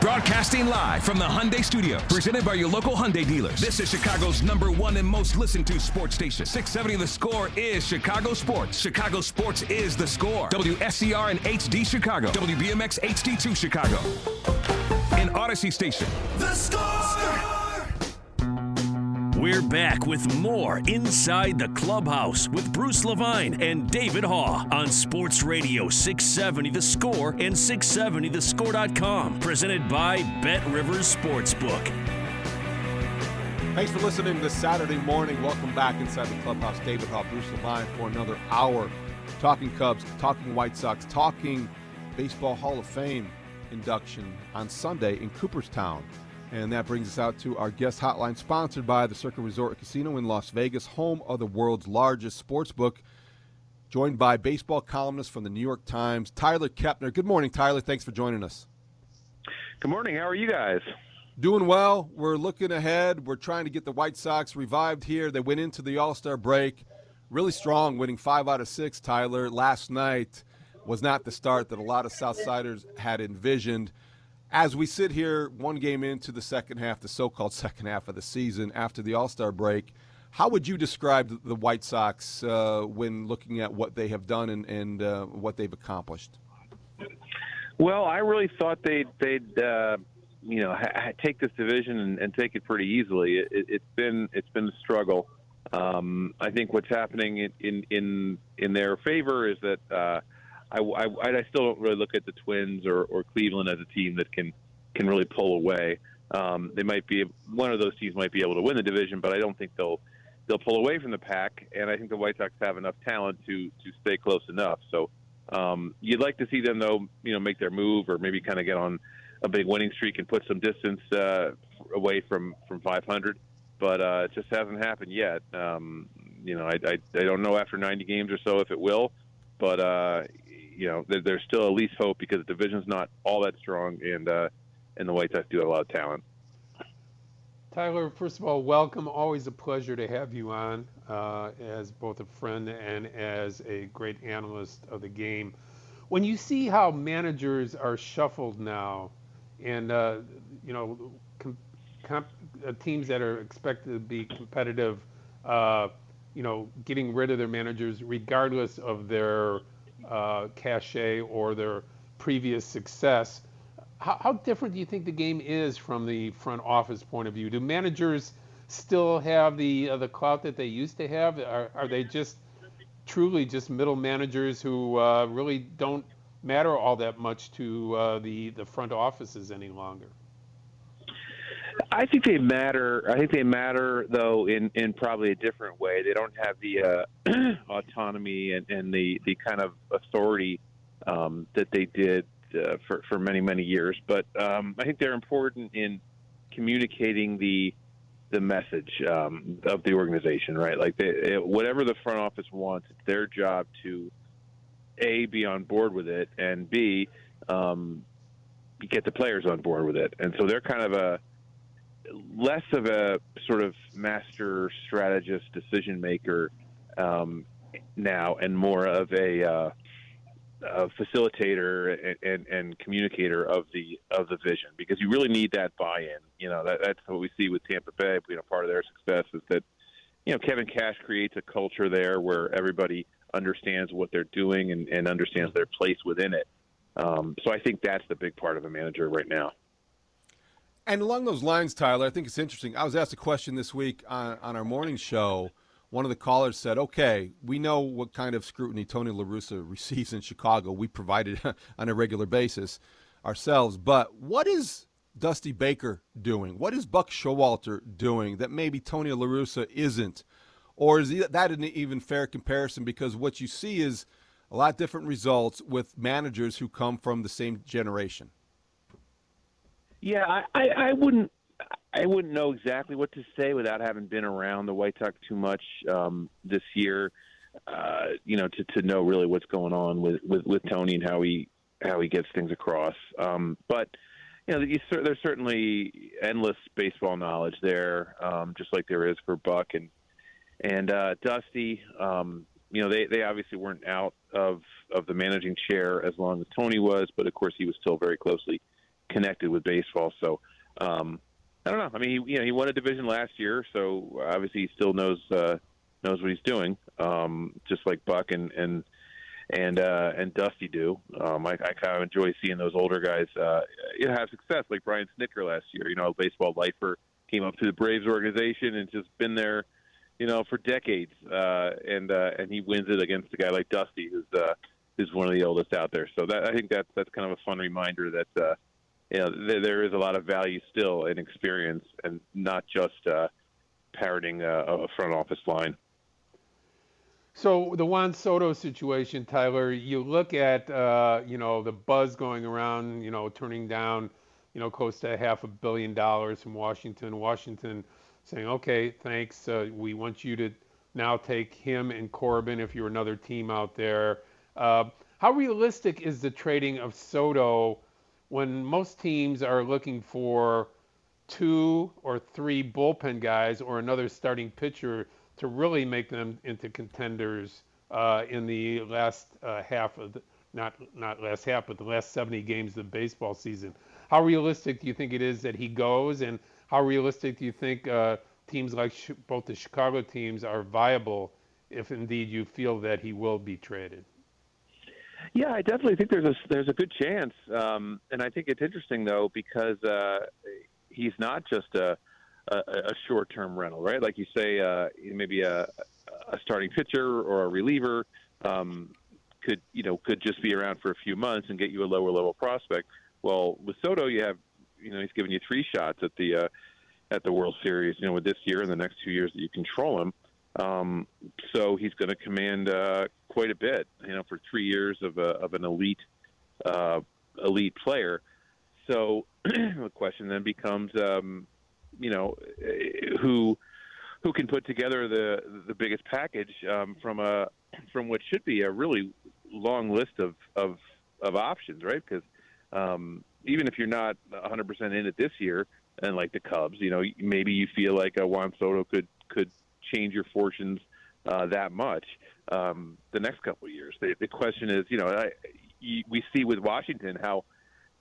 Broadcasting live from the Hyundai Studios, presented by your local Hyundai dealers. This is Chicago's number one and most listened to sports station. 670 The Score is Chicago Sports. Chicago Sports is The Score. WSCR and HD Chicago. WBMX HD2 Chicago. And Audacy Station. The Score! We're back with more Inside the Clubhouse with Bruce Levine and David Haugh on Sports Radio 670 The Score and 670thescore.com. Presented by BetRivers Sportsbook. Thanks for listening this Saturday morning. Welcome back inside the clubhouse. David Haugh, Bruce Levine for another hour. Talking Cubs, talking White Sox, talking Baseball Hall of Fame induction on Sunday in Cooperstown. And that brings us out to our guest hotline, sponsored by the Circa Resort Casino in Las Vegas, home of the world's largest sports book. Joined by baseball columnist from the New York Times, Tyler Kepner. Good morning, Tyler. Thanks for joining us. Good morning. How are you guys? Doing well. We're looking ahead. We're trying to get the White Sox revived here. They went into the All Star break really strong, winning five out of six, Tyler. Last night was not the start that a lot of Southsiders had envisioned as we sit here one game into the second half, the so called second half of the season after the All Star break, how would you describe the White Sox uh, when looking at what they have done and, and uh, what they've accomplished? Well, I really thought they'd they'd uh, you know ha- take this division and, and, take it pretty easily. It, has been it's been a struggle. Um, I think what's happening in in in, their favor is that uh, I, I, I still don't really look at the Twins or, or Cleveland as a team that can can really pull away. Um, they might be one of those teams might be able to win the division, but I don't think they'll they'll pull away from the pack. And I think the White Sox have enough talent to to stay close enough. So um, you'd like to see them though, you know, make their move or maybe kind of get on a big winning streak and put some distance uh, away from from 500. But uh, it just hasn't happened yet. Um, you know, I, I I don't know after 90 games or so if it will, but uh, you know, there, there's still at least hope because the division's not all that strong, and uh, and the White Sox do have a lot of talent. Tyler, first of all, welcome. Always a pleasure to have you on uh, as both a friend and as a great analyst of the game. When you see how managers are shuffled now, and uh, you know, com- com- uh, teams that are expected to be competitive, uh, you know, getting rid of their managers regardless of their uh, cachet or their previous success. How, how, different do you think the game is from the front office point of view? Do managers still have the uh, the clout that they used to have? Are, are they just truly just middle managers who uh, really don't matter all that much to uh, the the front offices any longer? I think they matter. I think they matter though in, in probably a different way. They don't have the uh, autonomy and, and the, the kind of authority um, that they did uh, for for many many years. But um, I think they're important in communicating the the message um, of the organization. Right, like they, whatever the front office wants, it's their job to a be on board with it and b um, get the players on board with it. And so they're kind of a less of a sort of master strategist, decision maker um, now, and more of a, uh, a facilitator and, and, and, communicator of the of the vision. Because you really need that buy-in. You know, that, that's what we see with Tampa Bay. You know, part of their success is that you know Kevin Cash creates a culture there where everybody understands what they're doing and, and understands their place within it. Um, so I think that's the big part of a manager right now. And along those lines, Tyler, I think it's interesting. I was asked a question this week on, on our morning show. One of the callers said, "Okay, we know what kind of scrutiny Tony La Russa receives in Chicago. We provide it on a regular basis ourselves. But what is Dusty Baker doing? What is Buck Showalter doing that maybe Tony La Russa isn't? Or is that an even fair comparison? Because what you see is a lot different results with managers who come from the same generation." Yeah, I, I, I wouldn't I wouldn't know exactly what to say without having been around the White Sox too much um, this year. Uh, you know, to, to know really what's going on with, with, with Tony and how he how he gets things across. Um, but you know, there's certainly endless baseball knowledge there, um, just like there is for Buck and and uh, Dusty. Um, you know, they they obviously weren't out of of the managing chair as long as Tony was, but of course he was still very closely connected with baseball. So um, I don't know. I mean, he, you know, he won a division last year, so obviously he still knows uh, knows what he's doing, um, just like Buck and and and uh, and Dusty do. Um, I, I kind of enjoy seeing those older guys uh, you know, have success, like Brian Snitker last year. You know, a baseball lifer came up to the Braves organization and just been there, you know, for decades, uh, and uh, and he wins it against a guy like Dusty, who's uh, who's one of the oldest out there. So that I think that's that's kind of a fun reminder that. Uh, you know, there, there is a lot of value still in experience and not just uh, parroting a, a front office line. So the Juan Soto situation, Tyler, you look at uh, you know the buzz going around, you know, turning down, you know, close to half a billion dollars from Washington. Washington saying, okay, thanks, uh, we want you to now take him and Corbin if you're another team out there. Uh, how realistic is the trading of Soto when most teams are looking for two or three bullpen guys or another starting pitcher to really make them into contenders uh, in the last uh, half of the, not not last half, but the last 70 games of the baseball season. How realistic do you think it is that he goes, and how realistic do you think uh, teams like sh- both the Chicago teams are viable if indeed you feel that he will be traded? Yeah, I definitely think there's a there's a good chance, um, and I think it's interesting though because uh, he's not just a a, a short term rental, right? Like you say, uh, maybe a, a starting pitcher or a reliever um, could you know could just be around for a few months and get you a lower level prospect. Well, with Soto, you have you know he's giving you three shots at the uh, at the World Series. You know, with this year and the next two years that you control him. Um, so he's going to command uh, quite a bit, you know, for three years of, a, of an elite uh, elite player. So the question then becomes, um, you know, who who can put together the the biggest package um, from a from what should be a really long list of of, of options, right? Because um, even if you're not 100% in it this year, and like the Cubs, you know, maybe you feel like a Juan Soto could could change your fortunes uh, that much um, the next couple of years. The, the question is, you know, I, we see with Washington how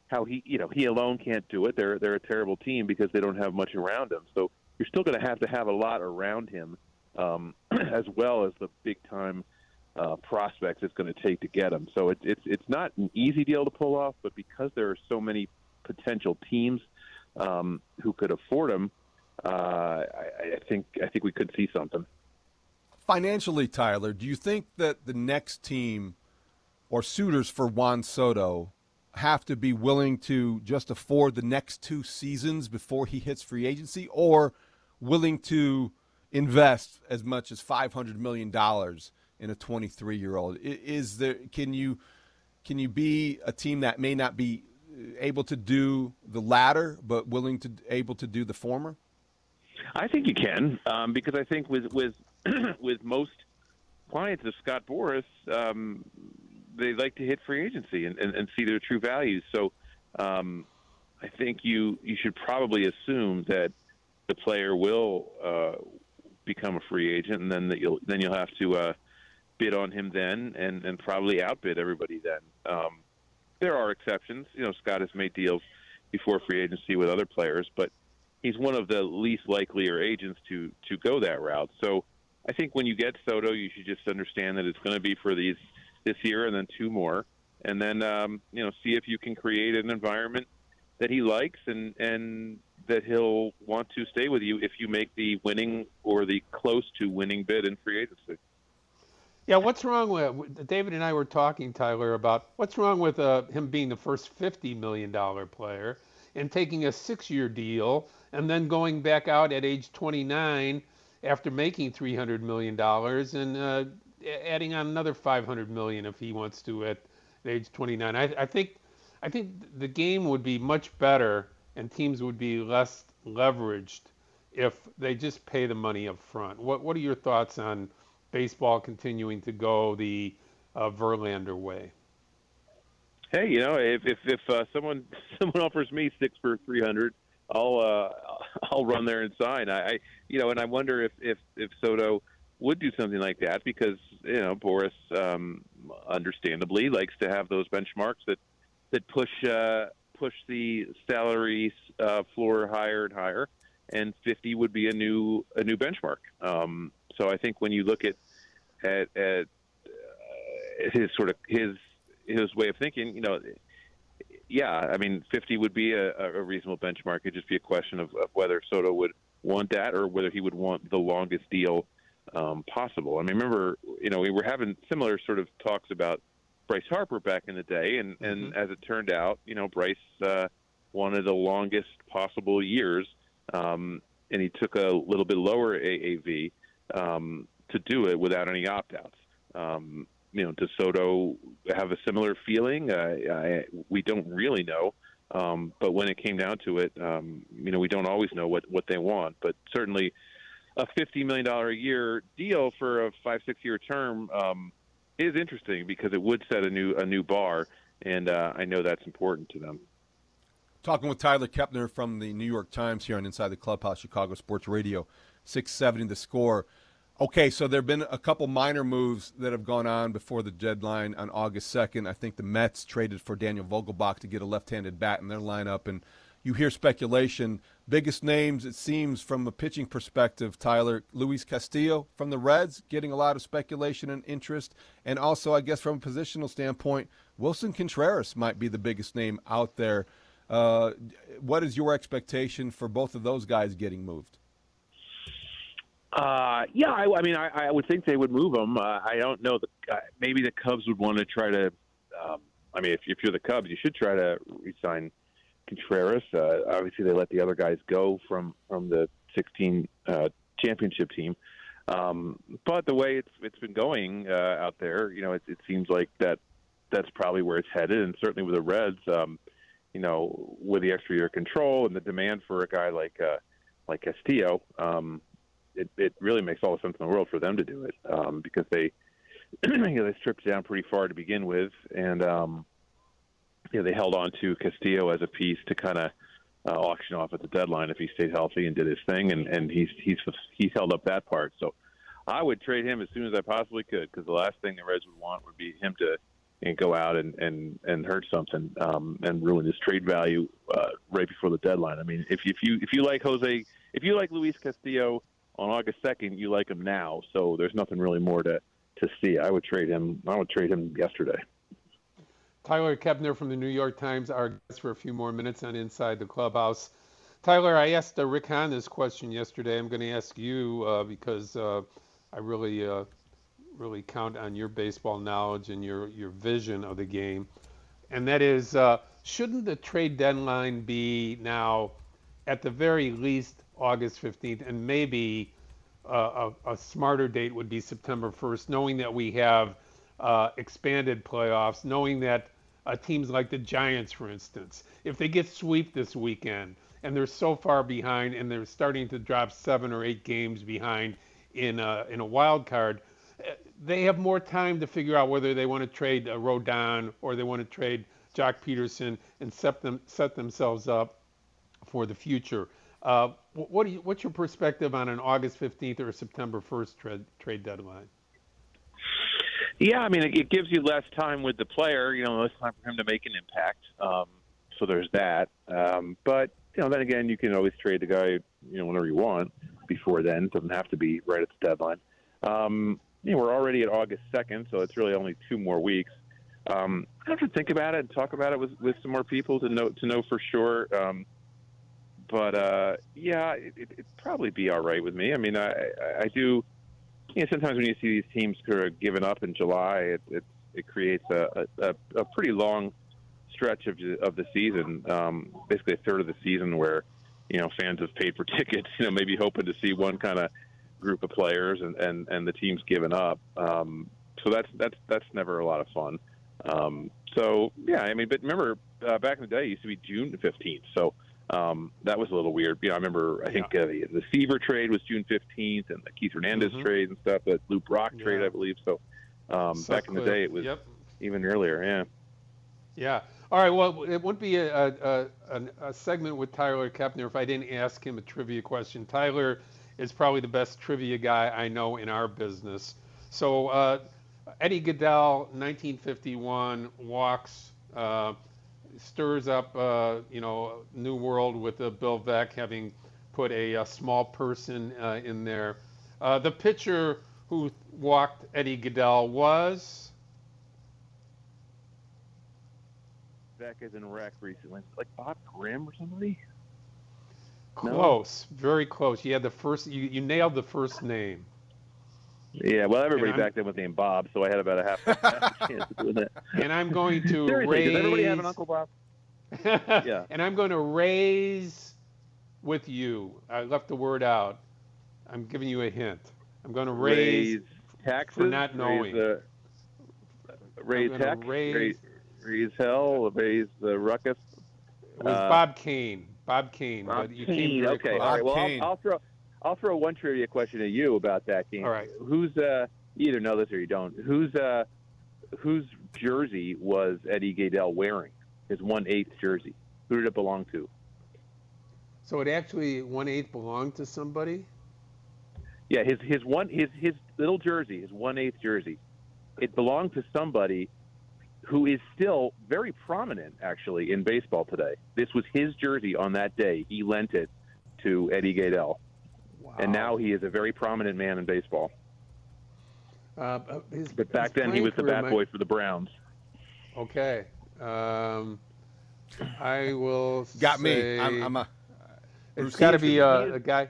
how he, you know, he alone can't do it. They're they're a terrible team because they don't have much around him. So you're still going to have to have a lot around him, um, as well as the big time uh, prospects it's going to take to get him. So it's it's it's not an easy deal to pull off, but because there are so many potential teams um, who could afford him, Uh, I, I think I think we could see something. Financially, Tyler, do you think that the next team or suitors for Juan Soto have to be willing to just afford the next two seasons before he hits free agency, or willing to invest as much as five hundred million dollars in a twenty-three-year-old? Is there can you can you be a team that may not be able to do the latter, but willing to able to do the former? I think you can um, because I think with with with most clients of Scott Boras, um, they like to hit free agency and, and, and see their true values. So um, I think you you should probably assume that the player will uh, become a free agent, and then that you'll then you'll have to uh, bid on him then, and, and probably outbid everybody then. Um, there are exceptions. You know, Scott has made deals before free agency with other players, but he's one of the least likelier agents to to go that route. So I think when you get Soto, you should just understand that it's going to be for these this year and then two more, and then um, you know see if you can create an environment that he likes and and that he'll want to stay with you if you make the winning or the close to winning bid in free agency. Yeah, what's wrong with David and I were talking, Tyler, about what's wrong with uh, him being the first fifty million dollar player and taking a six-year deal and then going back out at age 29 after making 300 million dollars and uh, adding on another 500 million if he wants to at age 29. I, I think I think the game would be much better and teams would be less leveraged if they just pay the money up front. What what are your thoughts on baseball continuing to go the uh, Verlander way? Hey, you know, if if, if uh, someone someone offers me six for three hundred, I'll uh, I'll run there and sign. I, I you know, and I wonder if if if Soto would do something like that because you know Boras, um, understandably likes to have those benchmarks that that push uh, push the salary uh, floor higher and higher, and 50 would be a new a new benchmark. Um, so I think when you look at at, at uh, his sort of his his way of thinking, you know, yeah, I mean, 50 would be a, a reasonable benchmark. It'd just be a question of, of whether Soto would want that or whether he would want the longest deal um, possible. I mean, remember, you know, we were having similar sort of talks about Bryce Harper back in the day, and mm-hmm. and as it turned out, you know, Bryce uh, wanted the longest possible years, um, and he took a little bit lower AAV um, to do it without any opt-outs. Um, you know, does Soto have a similar feeling? I, we don't really know. Um, but when it came down to it, um, you know, we don't always know what, what they want. But certainly, a fifty million dollar a year deal for a five six year term um, is interesting because it would set a new a new bar, and uh, I know that's important to them. Talking with Tyler Kepner from the New York Times here on Inside the Clubhouse, Chicago Sports Radio, six seventy the score. Okay, so there have been a couple minor moves that have gone on before the deadline on August 2nd. I think the Mets traded for Daniel Vogelbach to get a left handed bat in their lineup, and you hear speculation. Biggest names, it seems, from a pitching perspective, Tyler, Luis Castillo from the Reds, getting a lot of speculation and interest. And also, I guess, from a positional standpoint, Willson Contreras might be the biggest name out there. Uh, what is your expectation for both of those guys getting moved? Uh, yeah, I, I mean, I, I, would think they would move him. Uh, I don't know. The, uh, maybe the Cubs would want to try to. Um, I mean, if, if you're the Cubs, you should try to resign Contreras. Uh, obviously, they let the other guys go from from the 16 uh, championship team. Um, but the way it's it's been going uh, out there, you know, it, it seems like that that's probably where it's headed. And certainly with the Reds, um, you know, with the extra year control and the demand for a guy like uh, like Castillo, um, it it really makes all the sense in the world for them to do it um, because they you know they stripped down pretty far to begin with, and um, you know, they held on to Castillo as a piece to kind of uh, auction off at the deadline if he stayed healthy and did his thing, and and he's he's he's held up that part. So I would trade him as soon as I possibly could because the last thing the Reds would want would be him to and go out and and and hurt something um, and ruin his trade value uh, right before the deadline. I mean, if if you if you like Jose, if you like Luis Castillo on August second, you like him now. So there's nothing really more to to see. I would trade him. I would trade him yesterday. Tyler Kepner from the New York Times, our guest for a few more minutes on Inside the Clubhouse. Tyler, I asked uh, Rick Hahn this question yesterday. I'm going to ask you uh, because uh, I really, uh, really count on your baseball knowledge and your, your vision of the game. And that is, uh, shouldn't the trade deadline be now, at the very least, August 15th, and maybe uh, a, a smarter date would be September 1st, knowing that we have expanded playoffs, knowing that uh, teams like the Giants, for instance. If they get sweep this weekend and they're so far behind and they're starting to drop seven or eight games behind in a, in a wild card, uh, they have more time to figure out whether they want to trade uh, Rodon or they want to trade Joc Pederson and set them set themselves up for the future. Uh, what you, what's your perspective on an August 15th or September 1st trade, trade deadline? Yeah, I mean, it, it gives you less time with the player. You know, less time for him to make an impact. Um, so there's that. Um, but you know, then again, you can always trade the guy, you know, whenever you want. Before then, it doesn't have to be right at the deadline. Um, you know, we're already at August second, so it's really only two more weeks. Um, I have to think about it and talk about it with, with some more people to know to know for sure. Um, but uh, yeah, it, it, it'd probably be all right with me. I mean, I, I, I do. You know, sometimes when you see these teams sort of giving up in July, it it, it creates a, a, a pretty long stretch of of the season, um, basically a third of the season where you know fans have paid for tickets, you know, maybe hoping to see one kind of group of players, and and and the team's given up. Um, so that's that's that's never a lot of fun. Um, so yeah, I mean, but remember uh, back in the day, it used to be June fifteenth. So um, that was a little weird. You know, I remember I think uh, the, the Seaver trade was June fifteenth, and the Keith Hernandez Mhm. trade and stuff. The Lou Brock trade, Yeah. I believe. So um, back in the day, it was Yep. even earlier. Yeah. Yeah. All right. Well, it wouldn't be a, a, a, a segment with Tyler Kepner if I didn't ask him a trivia question. Tyler is probably the best trivia guy I know in our business. So, uh, Eddie Gaedel, 1951, walks, uh, stirs up, uh, you know, New World with uh, Bill Veeck having put a, uh small person uh, in there. Uh, the pitcher who walked Eddie Gaedel was. Beck is in rec recently. Like Bob Grimm or somebody. No? Close, very close. You had the first. You, you nailed the first name. Yeah, well, everybody And I'm- back then was named Bob, so I had about a half, half a chance of doing that. And I'm going to Seriously, raise. does everybody have an Uncle Bob? yeah. And I'm going to raise with you. I left the word out. I'm giving you a hint. I'm going to raise, Raise taxes. for not knowing. Raise, uh, raise I'm heck. raise- Raise, raise hell. Raise the ruckus. it was uh, Bob Cain. Bob Cain. Bob but you Cain. came okay. close. All right. Well, I'll, I'll throw. I'll throw one trivia question at you about that game. All right. Who's uh? You either know this or you don't. Who's uh? Whose jersey was Eddie Gaedel wearing? His one eighth jersey. Who did it belong to? So it actually one eighth belonged to somebody. Yeah, his his one his his little jersey, his one eighth jersey, it belonged to somebody who is still very prominent actually in baseball today. This was his jersey on that day. He lent it to Eddie Gaedel, and now he is a very prominent man in baseball. Uh, uh, his, But back then he was the career bat boy for the Browns. Okay. Um, I will. Got me. say- I'm- I'm a- It's Bruce got to be uh, He is- a guy.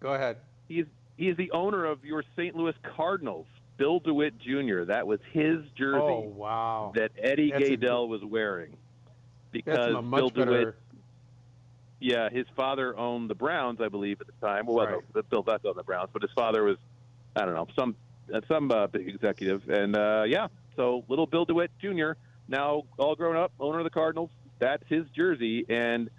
Go ahead. He's he is the owner of your St. Louis Cardinals, Bill DeWitt Jr. That was his jersey Oh wow. that Eddie That's a was wearing because Bill DeWitt better. Yeah, his father owned the Browns, I believe, at the time. Well, Right. no, Bill Veeck owned the Browns, but his father was, I don't know, some uh, some uh, big executive, and uh, yeah. So little Bill DeWitt Jr. now all grown up, owner of the Cardinals. That's his jersey, and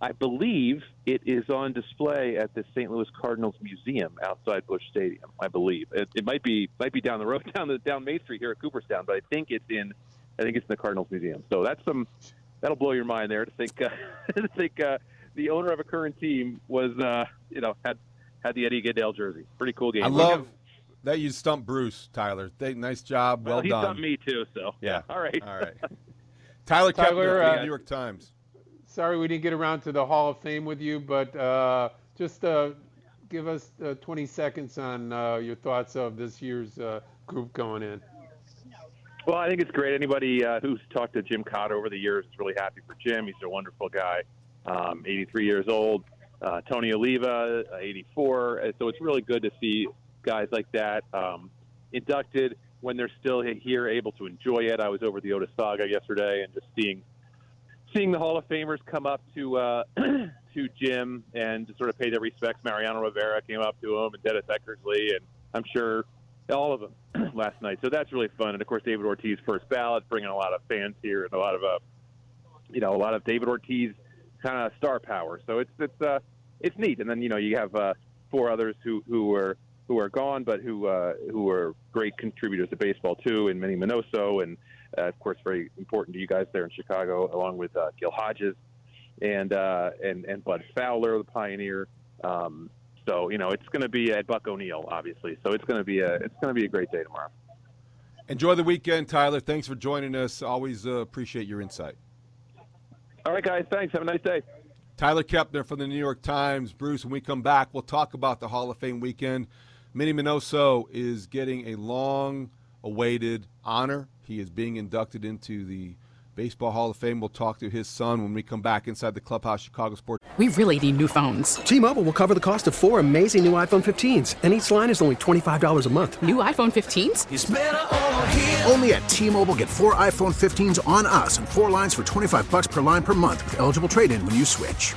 I believe it is on display at the St. Louis Cardinals Museum outside Busch Stadium. I believe it, it might be might be down the road down the down Main Street here at Cooperstown, but I think it's in I think it's in the Cardinals Museum. So that's some that'll blow your mind there to think uh, to think uh, the owner of a current team was uh, you know had had the Eddie Gaedel jersey. Pretty cool game. I love that you stumped Bruce, Tyler. Th- nice job. Well, Well, he done. stumped me too. So Yeah. all right, All right. Tyler, Kepner Tyler, for uh, New York Times. Sorry we didn't get around to the Hall of Fame with you, but uh, just uh, give us uh, 20 seconds on uh, your thoughts of this year's uh, group going in. Well, I think it's great. Anybody uh, who's talked to Jim Kaat over the years is really happy for Jim. He's a wonderful guy. Um, 83 years old. Uh, Tony Oliva, uh, 84. Uh, So it's really good to see guys like that um, inducted when they're still here, able to enjoy it. I was over the Otesaga yesterday and just seeing seeing the Hall of Famers come up to uh, to Jim and sort of pay their respects. Mariano Rivera came up to him, and Dennis Eckersley, and I'm sure all of them last night. So that's really fun. And of course, David Ortiz first ballot, bringing a lot of fans here and a lot of uh, you know a lot of David Ortiz kind of star power. So it's it's uh, it's neat. And then you know you have uh, four others who who were who are gone, but who uh, who are great contributors to baseball too, and Minnie Minoso, and uh, of course very important to you guys there in Chicago, along with uh, Gil Hodges and uh, and and Bud Fowler, the pioneer. Um, so you know it's going to be at Buck O'Neil, obviously. So it's going to be a it's going to be a great day tomorrow. Enjoy the weekend, Tyler. Thanks for joining us. Always uh, appreciate your insight. All right, guys. Thanks. Have a nice day. Tyler Kepner from the New York Times. Bruce, when we come back, we'll talk about the Hall of Fame weekend. Minnie Minoso is getting a long awaited honor He is being inducted into the Baseball Hall of Fame. We'll talk to his son when we come back inside the Clubhouse Chicago Sports. We really need new phones. T-Mobile will cover the cost of four amazing new iPhone 15s, and each line is only $25 a month. New iPhone 15s? Only at T-Mobile get four iPhone 15s on us and four lines for 25 bucks per line per month with eligible trade-in when you switch.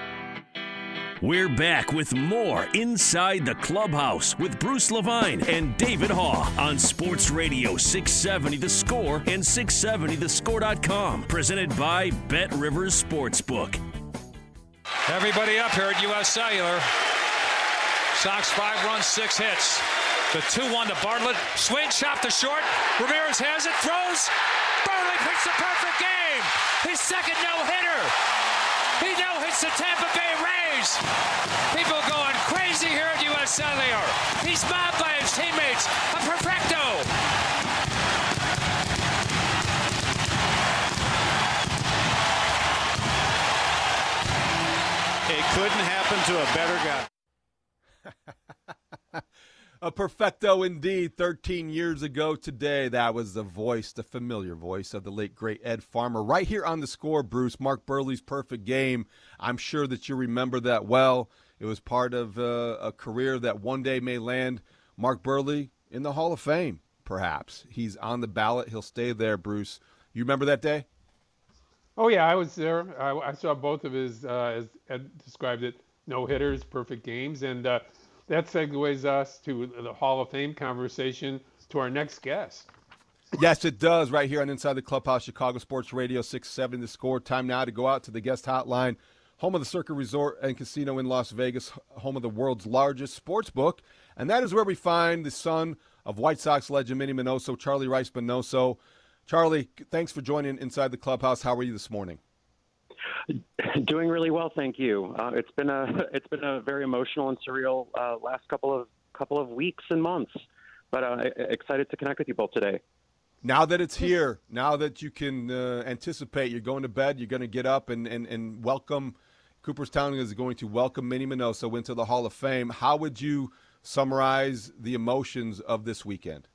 We're back with more Inside the Clubhouse with Bruce Levine and David Haugh on Sports Radio 670 The Score and 670thescore.com. Presented by BetRivers Sportsbook. Everybody up here at U.S. Cellular. Sox five runs, six hits. The 2-1 to Bartlett. Swing, chop to short. Ramirez has it, throws. Buehrle picks the perfect game. His second no-hitter. He now hits the Tampa Bay Rays. People going crazy here at U.S. Cellular. He's mobbed by his teammates. A perfecto. It couldn't happen to a better guy. a perfecto indeed. 13 years ago today, that was the voice, the familiar voice of the late great Ed Farmer, right here on the score. Bruce Mark Buehrle's perfect game. I'm sure that you remember that well. It was part of uh, a career that one day may land Mark Buehrle in the Hall of Fame. Perhaps he's on the ballot. He'll stay there. Bruce, you remember that day? Oh yeah, I was there. I, I saw both of his, uh, as Ed described it, no hitters, perfect games, and uh, that segues us to the Hall of Fame conversation to our next guest. Yes, it does. Right here on Inside the Clubhouse, Chicago Sports Radio 670 The Score. Time now to go out to the guest hotline, home of the Circa Resort and Casino in Las Vegas, home of the world's largest sports book. And that is where we find the son of White Sox legend Minnie Minoso, Charlie Rice Minoso. Charlie, thanks for joining Inside the Clubhouse. How are you this morning? Doing really well, thank you. Uh, it's been a it's been a very emotional and surreal uh, last couple of couple of weeks and months, but uh, excited to connect with you both today. Now that it's here, now that you can uh, anticipate, you're going to bed, you're going to get up and, and, and welcome. Cooperstown is going to welcome Minnie Minoso into the Hall of Fame. How would you summarize the emotions of this weekend?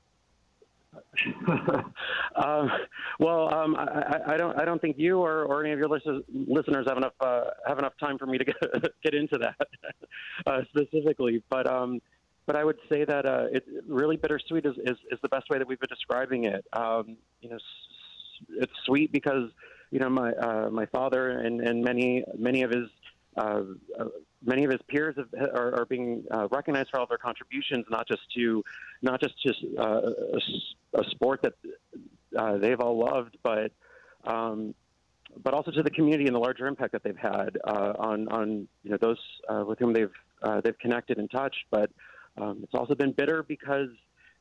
um, well, um, I, I, don't. I don't think you or, or any of your listeners have enough uh, have enough time for me to get, get into that uh, specifically. But um, but I would say that uh, it really bittersweet is, is, is the best way that we've been describing it. Um, you know, it's sweet because you know my uh, my father and, and many many of his uh, uh, many of his peers have, are, are, being uh, recognized for all their contributions, not just to not just just uh, a, a, sport that uh, they've all loved, but um, but also to the community and the larger impact that they've had uh, on on you know those with whom they've they've connected and touched. But um, it's also been bitter because.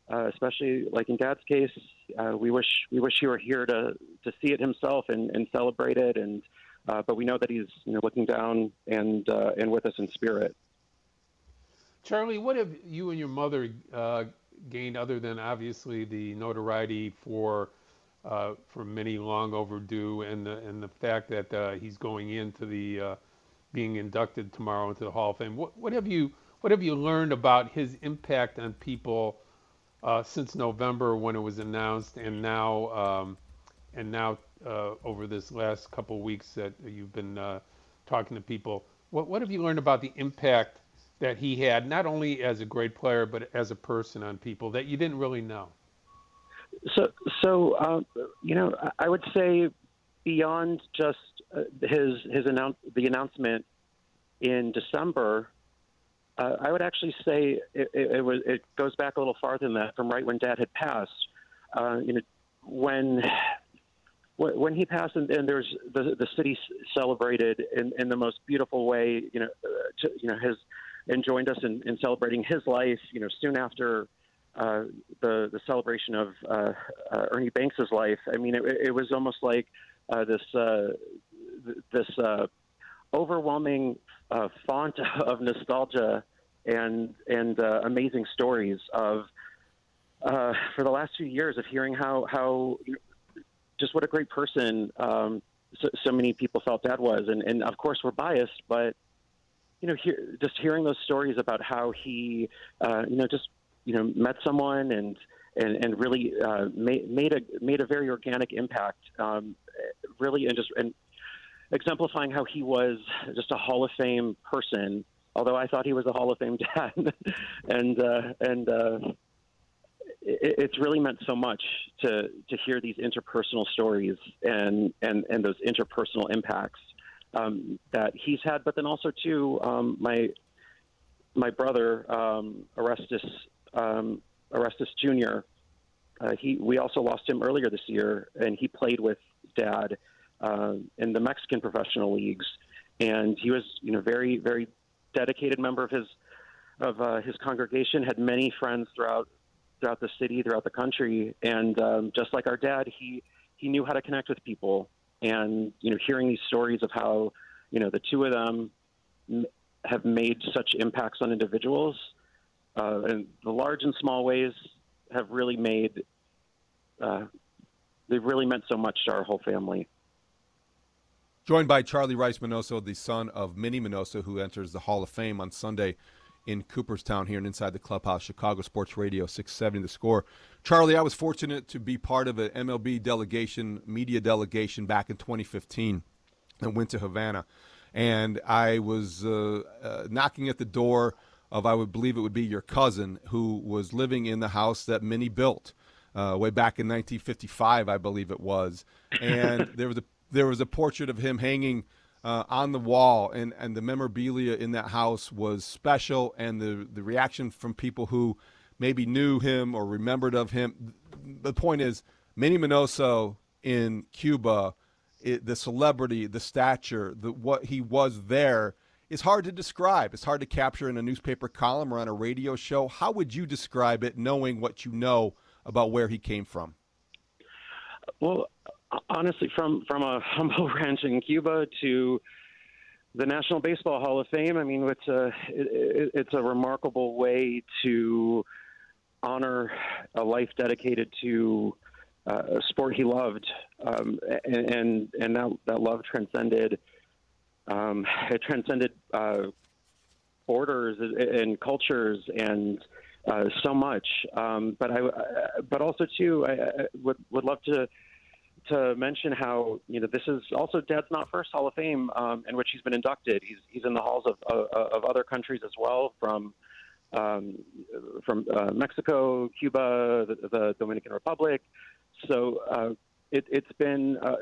Uh, especially like in Dad's case, uh, we wish we wish he were here to to see it himself and, and celebrate it and uh, but we know that he's you know, looking down and uh, and with us in spirit. Charlie, what have you and your mother uh, gained other than obviously the notoriety for uh, for Minnie long overdue, and the and the fact that uh, he's going into the uh, being inducted tomorrow into the Hall of Fame? What what have you what have you learned about his impact on people since November when it was announced, and now um, and now uh, over this last couple weeks that you've been uh, talking to people. What what have you learned about the impact that he had, not only as a great player but as a person on people that you didn't really know? So so uh, you know I would say beyond just uh, his his announce the announcement in December. Uh, I would actually say it, it, it, was. It goes back a little farther than that, from right when Dad had passed. Uh, you know, when when he passed, and, and there's the the city celebrated in, in the most beautiful way. You know, uh, to, you know his and joined us in, in celebrating his life. You know, soon after uh, the the celebration of uh, uh, Ernie Banks's life. I mean, it, it was almost like uh, this uh, this uh, overwhelming uh, font of nostalgia and and uh, amazing stories of uh, for the last few years of hearing how how just what a great person um, so, so many people felt Dad was, and and of course we're biased, but you know, just hearing those stories about how he, uh, you know, just you know, met someone and and, and really uh, made, made a made a very organic impact. Um, really, and just and exemplifying how he was just a Hall of Fame person. Although I thought he was a Hall of Fame dad, and uh, and uh, it, it's really meant so much to to hear these interpersonal stories and and and those interpersonal impacts um, that he's had. But then also too, um, my my brother um, Orestes um, Jr. Uh, he we also lost him earlier this year, and he played with Dad uh, in the Mexican professional leagues, and he was you know very very dedicated member of his of uh, his congregation. Had many friends throughout throughout the city, throughout the country, and um, just like our dad, he he knew how to connect with people. And you know, hearing these stories of how you know the two of them have made such impacts on individuals, uh, and the large and small ways have really made. Uh, they've really meant so much to our whole family. Joined by Charlie Rice Minoso, the son of Minnie Minoso, who enters the Hall of Fame on Sunday in Cooperstown here and inside the clubhouse, Chicago Sports Radio 670 the score. Charlie, I was fortunate to be part of an MLB delegation, media delegation back in 2015 and went to Havana. And I was uh, uh, knocking at the door of, I would believe it would be your cousin, who was living in the house that Minnie built uh, way back in 1955, I believe it was. And there was a there was a portrait of him hanging uh, on the wall, and, and the memorabilia in that house was special, and the the reaction from people who maybe knew him or remembered of him. The point is, Minnie Minoso in Cuba, it, the celebrity, the stature, the what he was there is hard to describe. It's hard to capture in a newspaper column or on a radio show. How would you describe it, knowing what you know about where he came from? Well, honestly, from from a humble ranch in Cuba to the National Baseball Hall of Fame, I mean, it's a it, it's a remarkable way to honor a life dedicated to uh, a sport he loved, um, and, and that that love transcended um, it transcended uh, borders and cultures and uh, so much. Um, but I, but also too, I, I would would love to to mention how you know this is also Dad's not first Hall of Fame um, in which he's been inducted. He's he's in the halls of of, of other countries as well, from um, from uh, Mexico, Cuba, the, the, Dominican Republic. So uh, it, has been uh,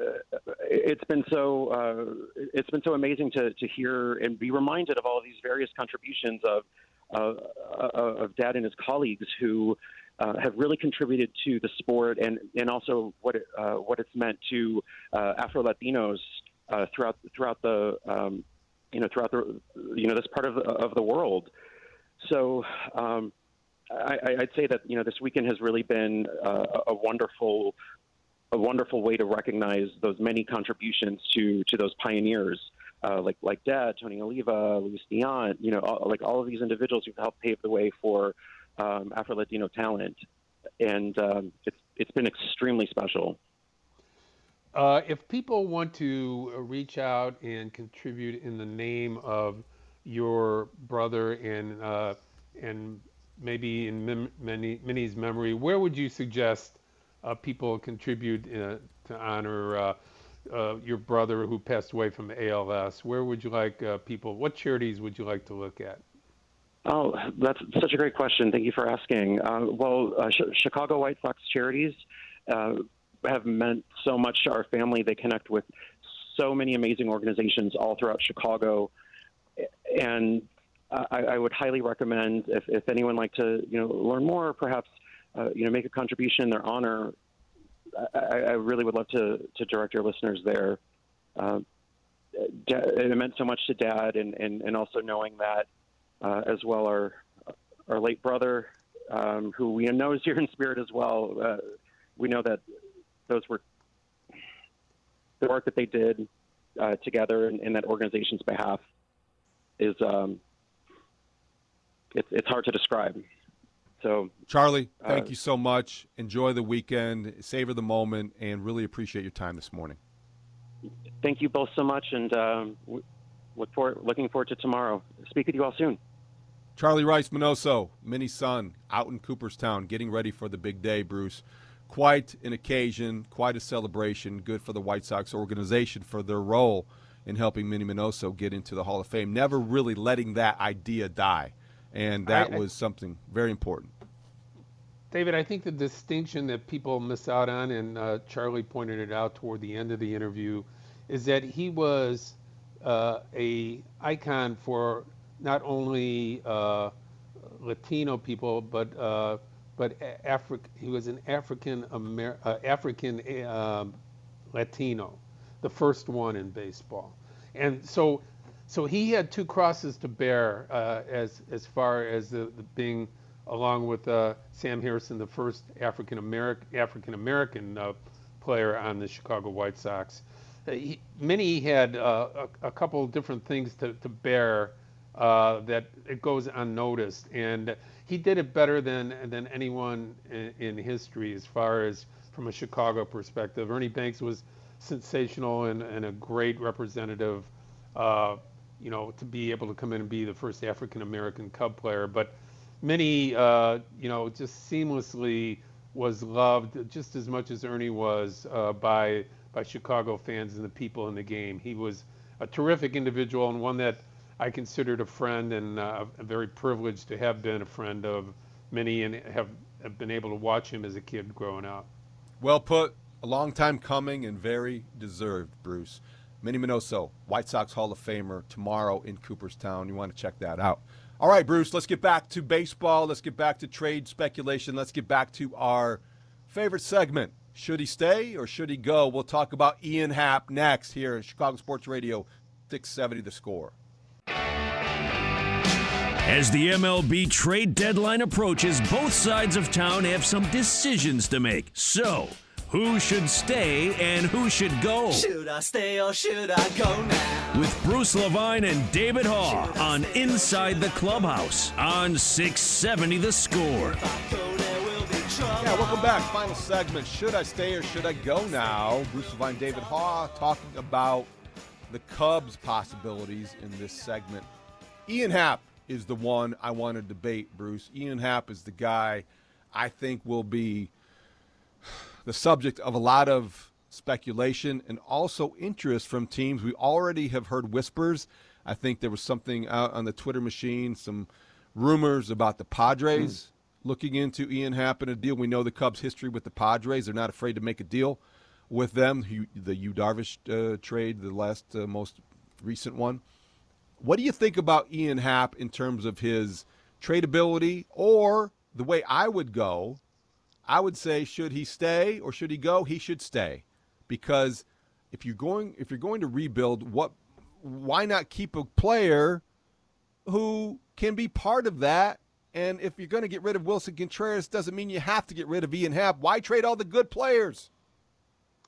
it's been so uh, it's been so amazing to to hear and be reminded of all of these various contributions of of Dad and his colleagues who uh, have really contributed to the sport and, and also what it, uh, what it's meant to uh, Afro Latinos uh, throughout throughout the um, you know throughout the you know this part of of the world. So um, I, I'd say that you know this weekend has really been uh, a wonderful a wonderful way to recognize those many contributions to to those pioneers. Uh, like like Dad, Tony Oliva, Luis Tiant, you know, all, like all of these individuals who've helped pave the way for um, Afro Latino talent, and um, it's it's been extremely special. Uh, if people want to reach out and contribute in the name of your brother and uh, and maybe in Minnie's memory, where would you suggest uh, people contribute uh, to honor uh, uh, your brother who passed away from ALS? Where would you like uh, people? What charities would you like to look at? Oh, that's such a great question. Thank you for asking. Uh, well, uh, Sh- Chicago White Sox charities uh, have meant so much to our family. They connect with so many amazing organizations all throughout Chicago, and I, I would highly recommend if, if anyone like to you know learn more, perhaps uh, you know make a contribution in their honor. I, I really would love to to direct your listeners there. Uh, it meant so much to Dad, and, and, and also knowing that uh, as well our our late brother, um, who we know is here in spirit as well. Uh, we know that those were the work that they did uh, together in, in, that organization's behalf is um, it's it's hard to describe. So, Charlie, thank uh, you so much. Enjoy the weekend, savor the moment, and really appreciate your time this morning. Thank you both so much, and um, look forward, looking forward to tomorrow. Speak with you all soon. Charlie Rice Minoso, Minnie son, out in Cooperstown, getting ready for the big day, Bruce. Quite an occasion, quite a celebration. Good for the White Sox organization for their role in helping Minnie Minoso get into the Hall of Fame. Never really letting that idea die. And that I, was something very important. David, I think the distinction that people miss out on, and uh, Charlie pointed it out toward the end of the interview, is that he was uh, a icon for not only uh, Latino people, but uh, but Afri- he was an African Amer- uh, African uh, Latino, the first one in baseball, and so so he had two crosses to bear uh, as as far as the, the being along with uh, Sam Hairston, the first African American African American player on the Chicago White Sox. He, Minnie had a, a couple different things to, to bear uh, that it goes unnoticed. And he did it better than than anyone in, in, history as far as from a Chicago perspective. Ernie Banks was sensational and, and a great representative. Uh, you know, to be able to come in and be the first African American Cub player, but Minnie, uh, you know, just seamlessly was loved just as much as Ernie was uh, by by Chicago fans and the people in the game. He was a terrific individual and one that I considered a friend and uh, very privileged to have been a friend of Minnie and have, have been able to watch him as a kid growing up. Well put. A long time coming and very deserved, Bruce. Minnie Minoso, White Sox Hall of Famer, tomorrow in Cooperstown. You want to check that out. All right, Bruce, let's get back to baseball. Let's get back to trade speculation. Let's get back to our favorite segment. Should he stay or should he go? We'll talk about Ian Happ next here at Chicago Sports Radio 670 The Score. As the MLB trade deadline approaches, both sides of town have some decisions to make. So, who should stay and who should go? Should I stay or should I go now? With Bruce Levine and David Haugh on Inside the Clubhouse on 670 The Score. Yeah, welcome back. Final segment. Should I stay or should I go now? Bruce Levine, David Haugh talking about the Cubs' possibilities in this segment. Ian Happ is the one I want to debate, Bruce. Ian Happ is the guy I think will be the subject of a lot of speculation and also interest from teams. We already have heard whispers. I think there was something out on the Twitter machine, some rumors about the Padres mm. looking into Ian Happ and a deal. We know the Cubs' history with the Padres. They're not afraid to make a deal with them. The Yu Darvish uh, trade, the last uh, most recent one. What do you think about Ian Happ in terms of his tradability or the way I would go? I would say should he stay or should he go? He should stay because if you're going if you're going to rebuild, what why not keep a player who can be part of that? And if you're going to get rid of Willson Contreras, doesn't mean you have to get rid of Ian Happ. Why trade all the good players?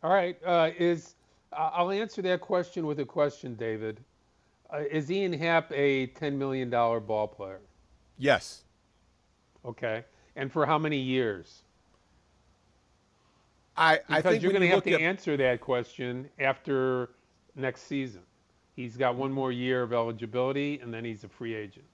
All right, uh, is I'll answer that question with a question, David. Uh, is Ian Happ a $10 million ball player? Yes. Okay. And for how many years? I, because I think you're going to you have to at... answer that question after next season. He's got one more year of eligibility, and then he's a free agent.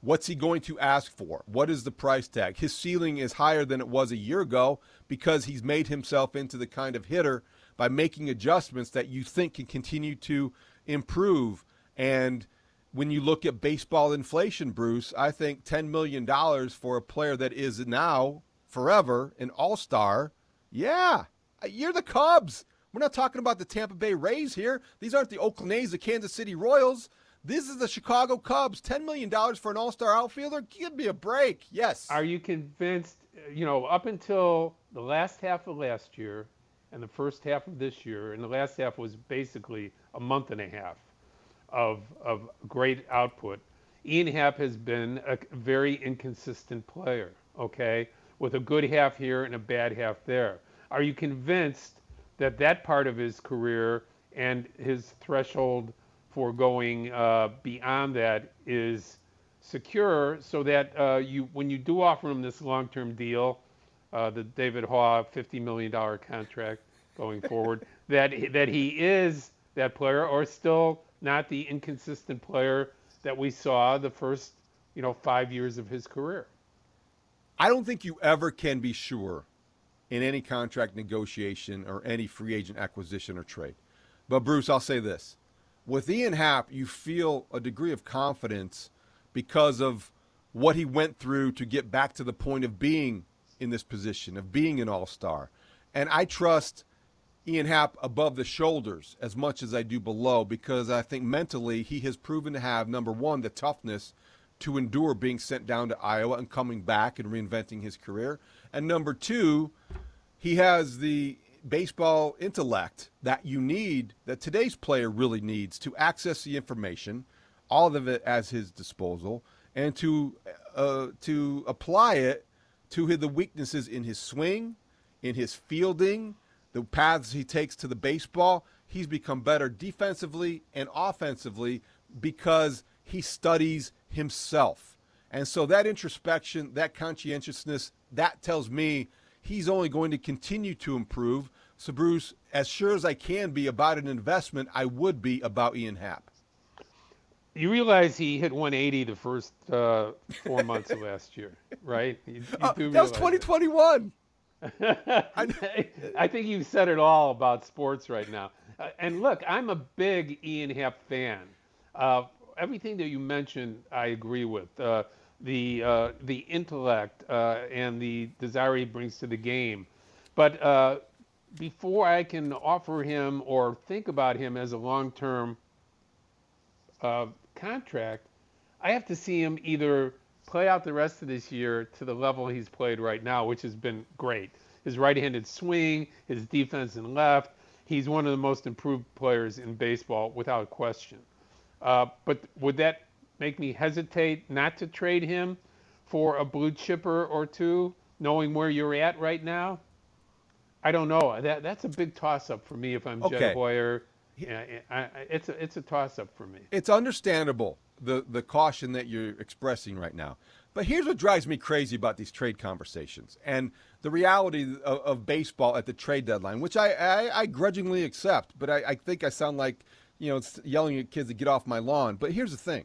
What's he going to ask for? What is the price tag? His ceiling is higher than it was a year ago because he's made himself into the kind of hitter by making adjustments that you think can continue to improve. And when you look at baseball inflation, Bruce, I think $10 million for a player that is now forever an all star, yeah, you're the Cubs. We're not talking about the Tampa Bay Rays here. These aren't the Oakland A's, the Kansas City Royals. This is the Chicago Cubs. $10 million for an all star outfielder? Give me a break. Yes. Are you convinced, you know, up until the last half of last year and the first half of this year, and the last half was basically a month and a half of, of great output, Ian Happ has been a very inconsistent player, okay, with a good half here and a bad half there. Are you convinced that that part of his career and his threshold for going uh, beyond that is secure so that uh, you when you do offer him this long-term deal, uh, the David Haugh $50 million contract going forward, that that he is that player or still not the inconsistent player that we saw the first you know five years of his career. I don't think you ever can be sure in any contract negotiation or any free agent acquisition or trade. But Bruce, I'll say this. With Ian Happ, you feel a degree of confidence because of what he went through to get back to the point of being in this position, of being an all star. And I trust Ian Happ above the shoulders as much as I do below because I think mentally he has proven to have, number one, the toughness to endure being sent down to Iowa and coming back and reinventing his career. And number two, he has the baseball intellect that you need, that today's player really needs to access the information, all of it as his disposal, and to uh, to apply it to the weaknesses in his swing, in his fielding, the paths he takes to the baseball. He's become better defensively and offensively because he studies himself. And so that introspection, that conscientiousness, that tells me he's only going to continue to improve. So, Bruce, as sure as I can be about an investment, I would be about Ian Happ. You realize he hit 180 the first uh, four months of last year, right? You, you uh, that was 2021. I, I think you've said it all about sports right now. Uh, and look, I'm a big Ian Happ fan. Uh, everything that you mentioned, I agree with. Uh, the uh, the intellect uh, and the desire he brings to the game. But uh, before I can offer him or think about him as a long-term uh, contract, I have to see him either play out the rest of this year to the level he's played right now, which has been great. His right-handed swing, his defense and left. He's one of the most improved players in baseball without question. Uh, but would that make me hesitate not to trade him for a blue chipper or two, knowing where you're at right now? I don't know. That that's a big toss up for me if I'm okay. Jed Hoyer. Yeah, it's a it's a toss up for me. It's understandable the the caution that you're expressing right now. But here's what drives me crazy about these trade conversations and the reality of, of baseball at the trade deadline, which I, I, I grudgingly accept. But I, I think I sound like you know yelling at kids to get off my lawn. But here's the thing: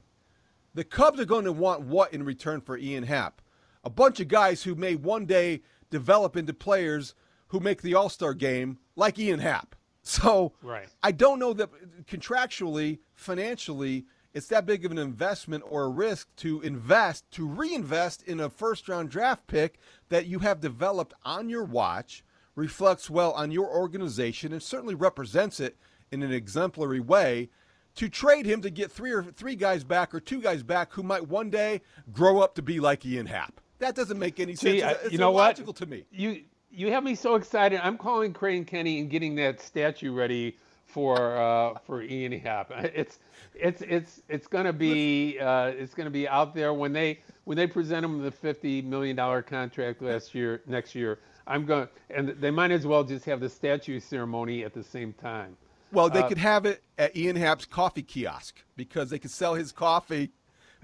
the Cubs are going to want what in return for Ian Happ? A bunch of guys who may one day develop into players who make the All Star game, like Ian Happ. So right. I don't know that contractually, financially, it's that big of an investment or a risk to invest, to reinvest in a first round draft pick that you have developed on your watch, reflects well on your organization, and certainly represents it in an exemplary way to trade him to get three or three guys back or two guys back who might one day grow up to be like Ian Happ. That doesn't make any See, sense. It's, you know illogical what? to me. You you have me so excited. I'm calling Crane Kenney and getting that statue ready for uh, for Ian Happ. It's it's it's it's gonna be uh, it's gonna be out there when they when they present him the 50 million dollar contract last year next year. I'm going and they might as well just have the statue ceremony at the same time. Well, they uh, could have it at Ian Happ's coffee kiosk because they could sell his coffee,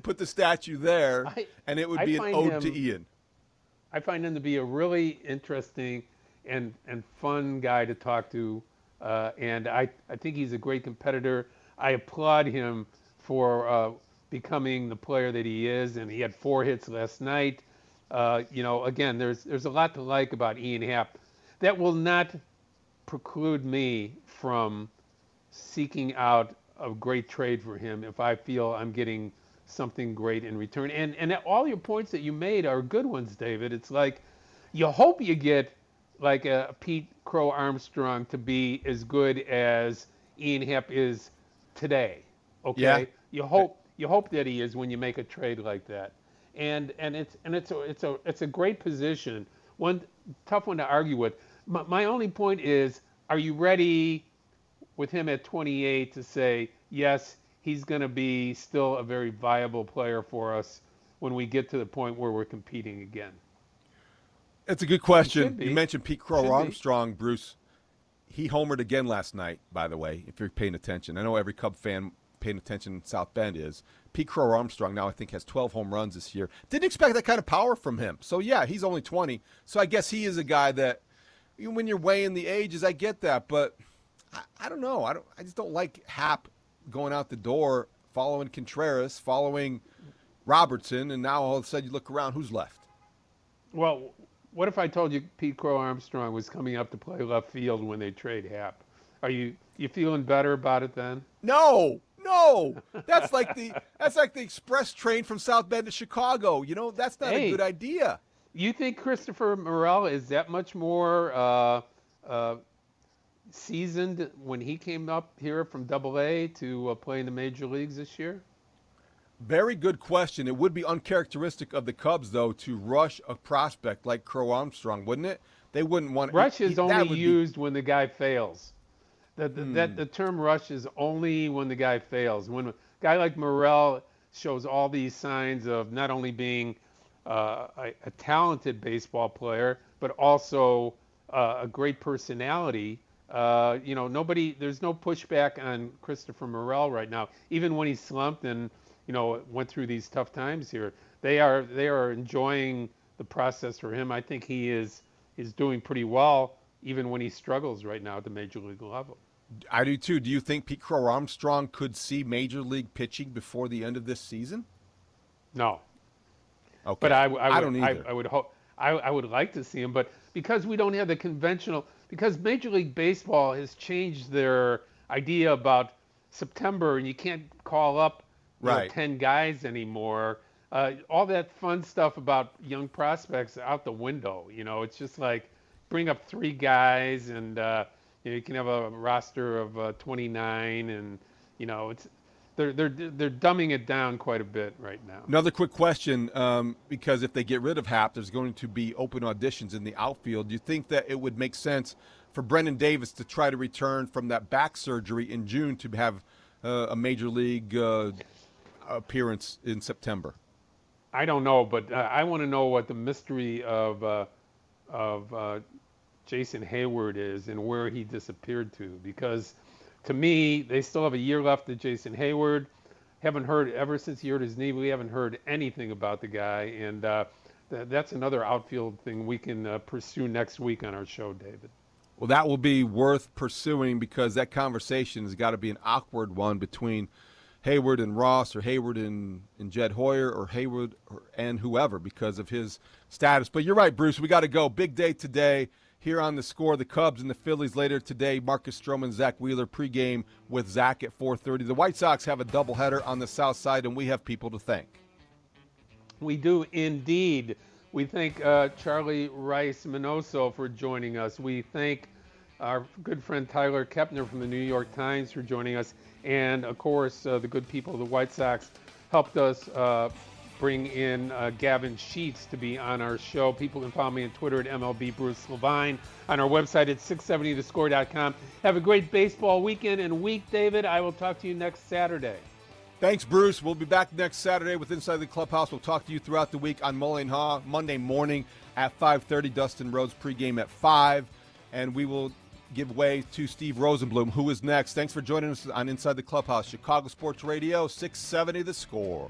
put the statue there, I, and it would be an ode him, to Ian. I find him to be a really interesting and and fun guy to talk to, uh, and I I think he's a great competitor. I applaud him for uh, becoming the player that he is, and he had four hits last night. Uh, you know, again, there's there's a lot to like about Ian Happ. That will not preclude me from seeking out a great trade for him if I feel I'm getting something great in return. And and all your points that you made are good ones, David. It's like you hope you get like a Pete Crow Armstrong to be as good as Ian Happ is today. Okay, yeah. you hope you hope that he is when you make a trade like that. And and it's and it's a it's a it's a great position. One tough one to argue with. My, my only point is, are you ready with him at 28 to say yes? He's going to be still a very viable player for us when we get to the point where we're competing again. It's a good question. You mentioned Pete Crow Armstrong, Bruce. He homered again last night, by the way, if you're paying attention. I know every Cub fan paying attention in South Bend is. Pete Crow Armstrong now, I think, has 12 home runs this year. Didn't expect that kind of power from him. So, yeah, he's only 20. So, I guess he is a guy that, when you're weighing the ages, I get that. But I, I don't know. I, don't, I just don't like Happ going out the door, following Contreras, following Robertson, and now all of a sudden you look around, who's left? Well, what if I told you Pete Crow Armstrong was coming up to play left field when they trade Happ? Are you you feeling better about it then? No, no. That's like the that's like the express train from South Bend to Chicago. You know, that's not Hey. a good idea. You think Christopher Morel is that much more uh, uh, seasoned when he came up here from Double A to uh, play in the major leagues this year? Very good question. It would be uncharacteristic of the Cubs, though, to rush a prospect like Crow Armstrong, wouldn't it? They wouldn't want Rush he- is that only would be- used when the guy fails. That the, that Hmm. the term rush is only when the guy fails. When a guy like Morel shows all these signs of not only being uh, a, a talented baseball player, but also uh, a great personality. Uh, you know, nobody. There's no pushback on Christopher Morel right now. Even when he slumped and you know went through these tough times here, they are they are enjoying the process for him. I think he is is doing pretty well, even when he struggles right now at the major league level. I do too. Do you think Pete Crow Armstrong could see major league pitching before the end of this season? No. Okay. But I, I, would, I don't either. I, would hope. I, I would like to see him, but because we don't have the conventional, because Major League Baseball has changed their idea about September, and you can't call up you know, ten guys anymore. Uh, all that fun stuff about young prospects out the window. You know, it's just like bring up three guys, and uh, you know you can have a roster of uh, 29, and you know it's they're they're they're dumbing it down quite a bit right now. Another quick question, um, because if they get rid of Happ, there's going to be open auditions in the outfield. Do you think that it would make sense for Brennen Davis to try to return from that back surgery in June to have uh, a major league uh, appearance in September? I don't know, but uh, I want to know what the mystery of uh, of uh, Jason Heyward is and where he disappeared to. Because to me, they still have a year left of Jason Heyward. Haven't heard ever since he hurt his knee. We haven't heard anything about the guy, and uh, th- that's another outfield thing we can uh, pursue next week on our show, David. Well, that will be worth pursuing because that conversation has got to be an awkward one between Heyward and Ross, or Heyward and, and Jed Hoyer, or Heyward or, and whoever because of his status. But you're right, Bruce. We got to go. Big day today here on the score. The Cubs and the Phillies later today. Marcus Stroman, Zack Wheeler pregame with Zach at 4:30. The White Sox have a doubleheader on the south side, and we have people to thank. We do indeed. We thank uh, Charlie Rice Minoso for joining us. We thank our good friend Tyler Kepner from the New York Times for joining us. And of course, uh, the good people of the White Sox helped us uh, bring in uh, Gavin Sheets to be on our show. People can follow me on Twitter at MLB Bruce Levine, on our website at 670thescore.com. Have a great baseball weekend and week, David. I will talk to you next Saturday. Thanks, Bruce. We'll be back next Saturday with Inside the Clubhouse. We'll talk to you throughout the week on Mullen Haugh Monday morning at 5:30. Dustin Rhodes pregame at five, and we will give way to Steve Rosenbloom, who is next. Thanks for joining us on Inside the Clubhouse, Chicago Sports Radio, 670 The Score.